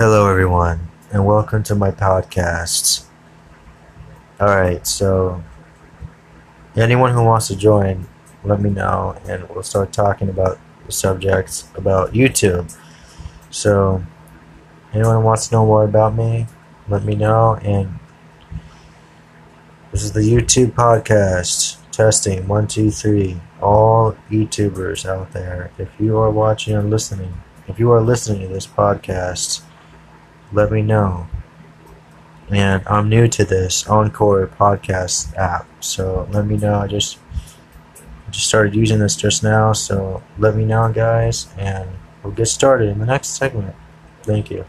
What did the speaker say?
Hello, everyone, and welcome to my podcast. Alright, so anyone who wants to join, let me know, and we'll start talking about the subjects about YouTube. So, anyone who wants to know more about me, let me know. And this is the YouTube podcast testing one, two, three. All YouTubers out there, if you are watching and listening, if you are listening to this podcast, let me know. And I'm new to this Anchor podcast app, so let me know. I just just started using this just now, so let me know, guys, and we'll get started in the next segment. Thank you.